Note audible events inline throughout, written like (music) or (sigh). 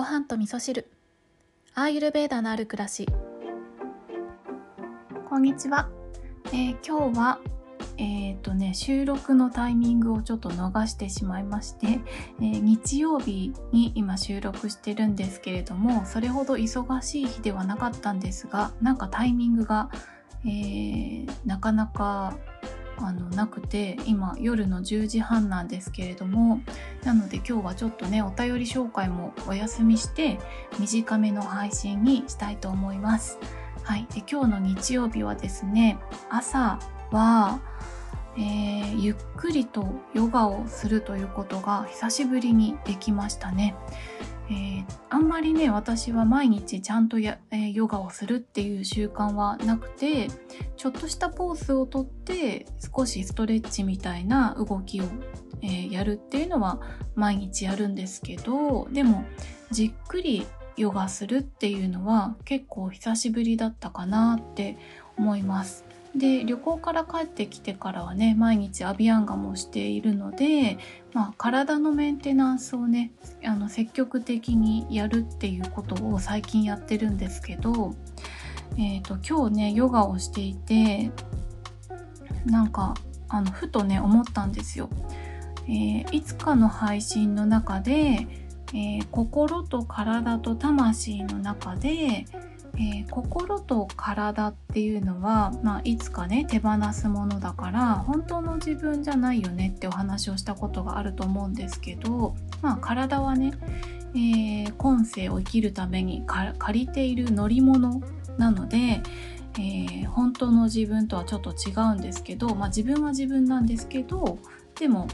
ご飯と味噌汁。アーユルベーダのある暮らし。こんにちは、えー、今日はえーとね、収録のタイミングをちょっと逃してしまいまして、えー、日曜日に今収録してるんですけれどもそれほど忙しい日ではなかったんですがなんかタイミングが、え、なかなかあのなくて今夜の10時半なんですけれどもなので今日はちょっとねお便り紹介もお休みして短めの配信にしたいと思います。はい、で今日の日曜日はですね朝は、えー、ゆっくりとヨガをするということが久しぶりにできましたね。え、まりね私は毎日ちゃんとや、えー、ヨガをするっていう習慣はなくてちょっとしたポーズをとって少しストレッチみたいな動きを、えー、やるっていうのは毎日やるんですけどでもじっくりヨガするっていうのは結構久しぶりだったかなって思います。で旅行から帰ってきてからはね毎日アビアンガもしているので、まあ、体のメンテナンスをねあの積極的にやるっていうことを最近やってるんですけど、えーと、今日ねヨガをしていてなんかあのふとね思ったんですよ。えー、いつかの配信の中で、えー、心と体と魂の中でえー、心と体っていうのは、まあ、いつかね手放すものだから本当の自分じゃないよねってお話をしたことがあると思うんですけど、まあ、体はね、えー、今世を生きるために借りている乗り物なので、えー、本当の自分とはちょっと違うんですけど、まあ、自分は自分なんですけどでも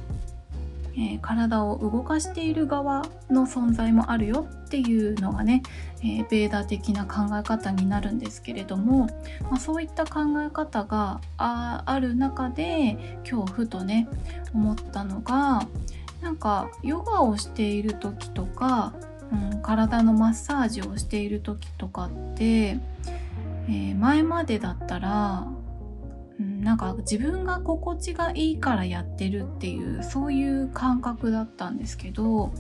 えー、体を動かしている側の存在もあるよっていうのがね、えー、ベーダ的な考え方になるんですけれども、まあ、そういった考え方がある中で今日ふとね思ったのがなんかヨガをしている時とか、うん、体のマッサージをしている時とかって、えー、前までだったらなんか自分が心地がいいからやってるっていうそういう感覚だったんですけど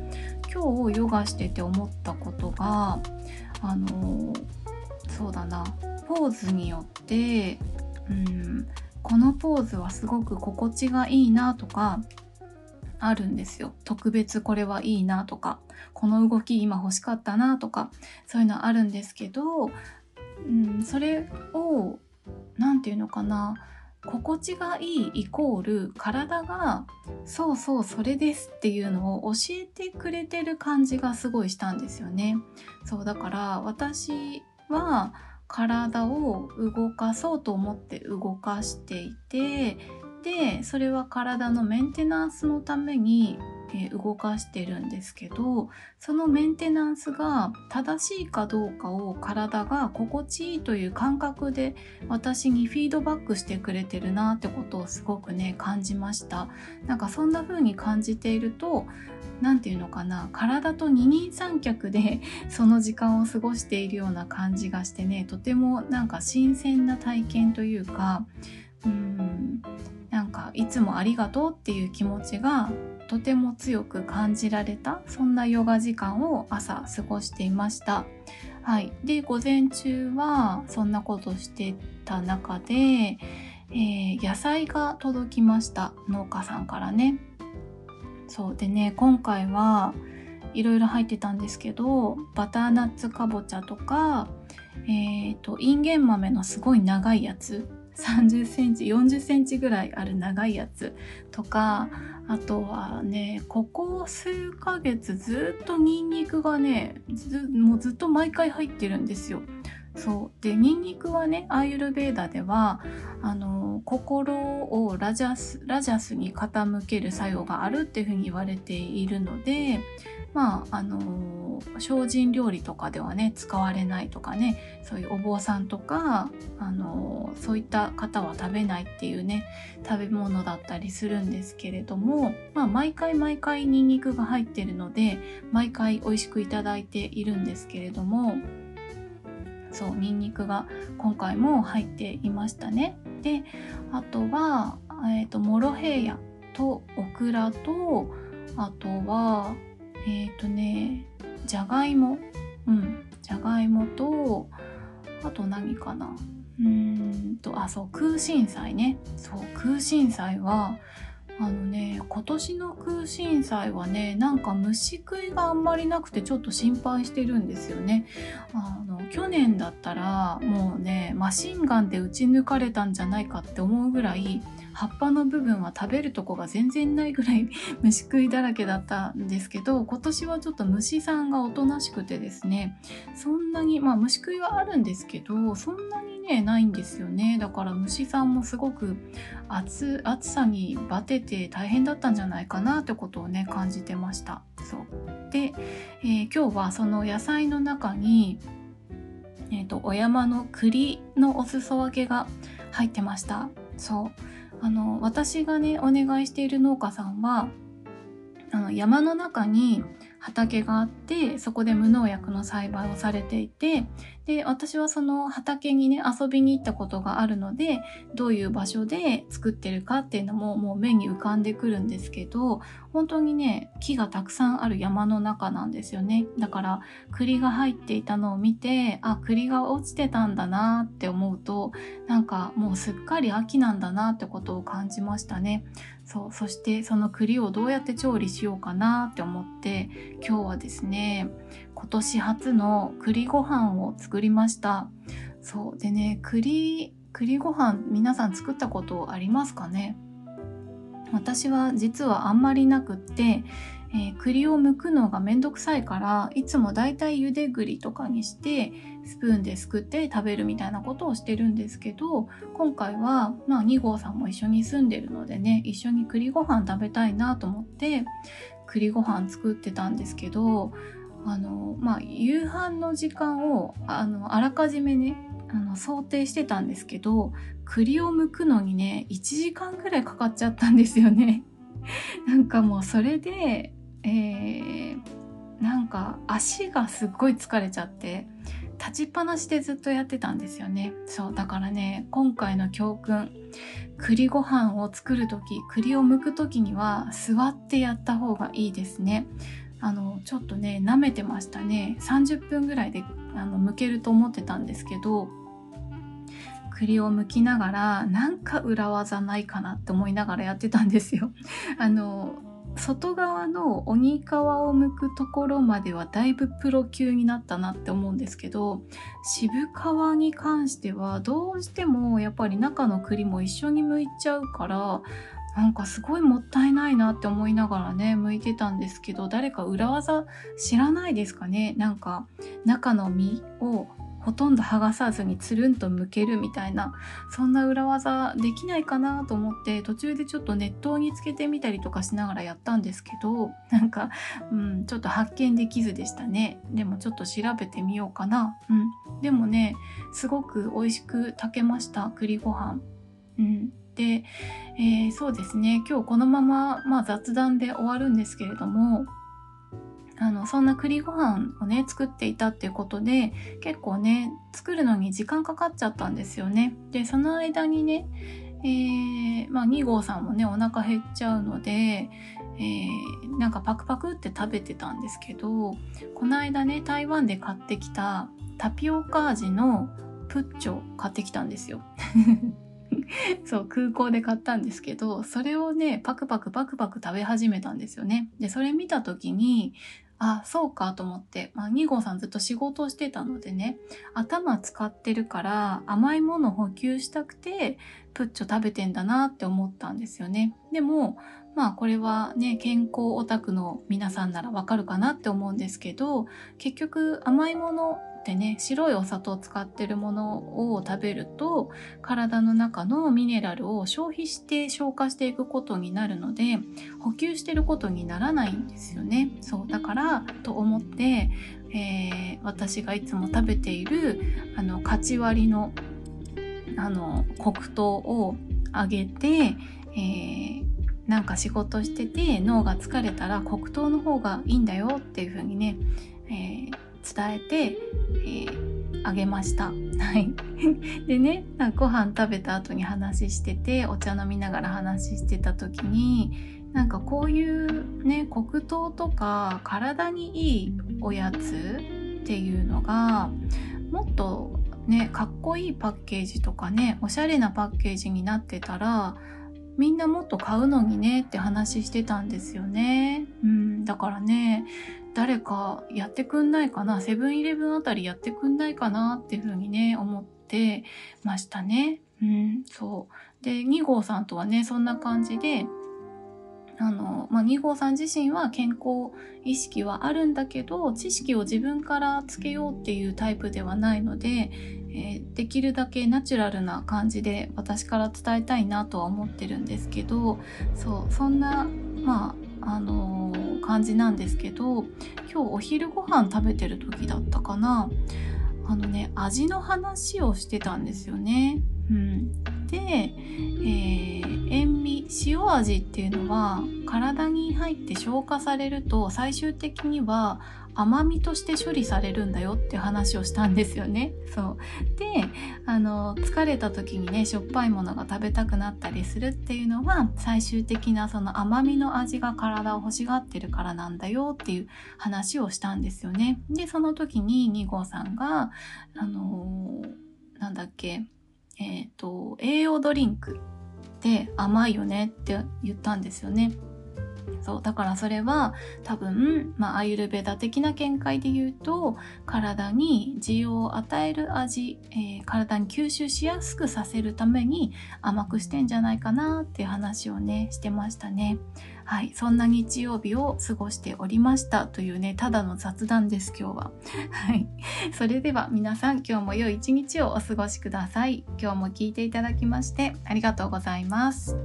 今日ヨガしてて思ったことがあのそうだなポーズによって、うん、このポーズはすごく心地がいいなとかあるんですよ。特別これはいいなとかこの動き今欲しかったなとかそういうのあるんですけど、うん、それを何て言うのかな心地がいいイコール体がそうそうそれですっていうのを教えてくれてる感じがすごいしたんですよね。そうだから私は体を動かそうと思って動かしていてでそれは体のメンテナンスのためにえ動かしてるんですけどそのメンテナンスが正しいかどうかを体が心地いいという感覚で私にフィードバックしてくれてるなってことをすごくね感じました。なんかそんな風に感じていると何て言うのかな体と二人三脚で (laughs) その時間を過ごしているような感じがしてねとてもなんか新鮮な体験というかうんなんかいつもありがとうっていう気持ちがとても強く感じられたそんなヨガ時間を朝過ごしていました。はい、で午前中はそんなことしてた中で、えー、野菜が届きました農家さんからね。そうでね今回はいろいろ入ってたんですけどバターナッツかぼちゃとか、えーと、インゲン豆のすごい長いやつ30センチ40センチぐらいある長いやつとかあとはねここ数ヶ月ずっとニンニクがねもうずっと毎回入ってるんですよ。そうでニンニクはねアーユルベーダではあの心をラジャスラジャスに傾ける作用があるっていうふうに言われているのでまああの精進料理とかではね使われないとかねそういうお坊さんとかあのそういった方は食べないっていうね食べ物だったりするんですけれども、まあ、毎回毎回ニンニクが入ってるので毎回美味しくいただいているんですけれどもそうニンニクが今回も入っていましたね。であとは、えーと、モロヘイヤとオクラとあとはえっ、ー、とねじゃがいもうんじゃがいもとあと何かな。うーんとあそう空心菜ね。そう空心菜はあのね今年の空心菜はねなんか虫食いがあんまりなくてちょっと心配してるんですよね。あの去年だったらもうねマシンガンで撃ち抜かれたんじゃないかって思うぐらい葉っぱの部分は食べるとこが全然ないぐらい (laughs) 虫食いだらけだったんですけど今年はちょっと虫さんがおとなしくてですねそんなにまあ虫食いはあるんですけどそんなにねないんですよね。だから虫さんもすごく暑暑さにバテて大変だったんじゃないかなってことをね感じてました。そう。で、えー、今日はその野菜の中にえーと、とお山の栗のお裾分けが入ってました。そう。あの私がねお願いしている農家さんはあの山の中に畑があってそこで無農薬の栽培をされていてで私はその畑にね遊びに行ったことがあるのでどういう場所で作ってるかっていうのももう目に浮かんでくるんですけど本当にね木がたくさんある山の中なんですよね。だから栗が入っていたのを見てあ栗が落ちてたんだなって思うとなんかもうすっかり秋なんだなってことを感じましたね。そうそしてその栗をどうやって調理しようかなって思って今日はですね今年初の栗ご飯を作りました。そうでね栗栗ご飯皆さん作ったことありますかね？私は実はあんまりなくって、えー、栗を剥くのがめんどくさいからいつもだいたい茹で栗とかにしてスプーンですくって食べるみたいなことをしてるんですけど今回は、まあ、2号さんも一緒に住んでるのでね一緒に栗ご飯食べたいなと思って栗ご飯作ってたんですけどあのまあ夕飯の時間をあのあらかじめねあの想定してたんですけど栗を剥くのにね1時間ぐらいかかっちゃったんですよね。(laughs) なんかもうそれで、えー、なんか足がすっごい疲れちゃって立ちっぱなしでずっとやってたんですよね。そうだからね今回の教訓栗ご飯を作る時栗を剥く時には座ってやった方がいいですね。あのちょっとね舐めてましたね30分ぐらいであの剥けると思ってたんですけど栗を剥きながらなんか裏技ないかなって思いながらやってたんですよ。(laughs) あの外側の鬼皮を剥くところまではだいぶプロ級になったなって思うんですけど渋皮に関してはどうしてもやっぱり中の栗も一緒に剥いちゃうからなんかすごいもったいないなって思いながらね向いてたんですけど誰か裏技知らないですかね？なんか中の実をほとんど剥がさずにつるんと剥けるみたいなそんな裏技できないかなと思って途中でちょっと熱湯につけてみたりとかしながらやったんですけどなんか、うん、ちょっと発見できずでしたね。でもちょっと調べてみようかな。うん。でもねすごく美味しく炊けました栗ご飯。うん、えー、そうですね今日このまま、まあ、雑談で終わるんですけれどもあのそんな栗ご飯をね作っていたっていうことで結構ね作るのに時間かかっちゃったんですよね。でその間にね、えー、まあ、2号さんもねお腹減っちゃうので、えー、なんかパクパクって食べてたんですけどこの間ね台湾で買ってきたタピオカ味のプッチョ買ってきたんですよ。(laughs) そう空港で買ったんですけどそれをねパクパクパクパク食べ始めたんですよね。でそれ見た時にあそうかと思って、まあ、2号さんずっと仕事をしてたのでね頭使ってるから甘いもの補給したくてプッチョ食べてんだなって思ったんですよね。でもまあこれはね健康オタクの皆さんならわかるかなって思うんですけど結局甘いものってね白いお砂糖を使ってるものを食べると体の中のミネラルを消費して消化していくことになるので補給してることにならないんですよね。そうだからと思って、えー、私がいつも食べているあのカチ割りのあの黒糖をあげて、えー、なんか仕事してて脳が疲れたら黒糖の方がいいんだよっていう風にね、えー伝えて、えー、あげました。はい。でねなんか、ご飯食べた後に話してて、お茶飲みながら話してた時に、なんかこういうね黒糖とか体にいいおやつっていうのがもっとねかっこいいパッケージとかねおしゃれなパッケージになってたらみんなもっと買うのにねって話してたんですよね。うん、だからね誰かやってくんないかな？セブンイレブンあたりやってくんないかなっていうふうにね思ってましたね。うん、そうで2号さんとはねそんな感じであの、まあ、2号さん自身は健康意識はあるんだけど知識を自分からつけようっていうタイプではないので、えー、できるだけナチュラルな感じで私から伝えたいなとは思ってるんですけどそうそんなまああのー、感じなんですけど今日お昼ご飯食べてる時だったかなあのね味の話をしてたんですよね。うん、で、えー、塩味塩味っていうのは体に入って消化されると最終的には甘みとして処理されるんだよって話をしたんですよね。そうであの疲れた時にねしょっぱいものが食べたくなったりするっていうのは最終的なその甘みの味が体を欲しがってるからなんだよっていう話をしたんですよね。でその時に2号さんがあのー、なんだっけえっ、ー、と栄養ドリンクって甘いよねって言ったんですよね。そうだからそれは多分、まあ、アユルベダ的な見解で言うと体に需要を与える味、えー、体に吸収しやすくさせるために甘くしてんじゃないかなっていう話をねしてましたね。はい、そんな日曜日を過ごしておりましたというねただの雑談です今日は。はい、それでは皆さん今日も良い一日をお過ごしください。今日も聞いていただきましてありがとうございます。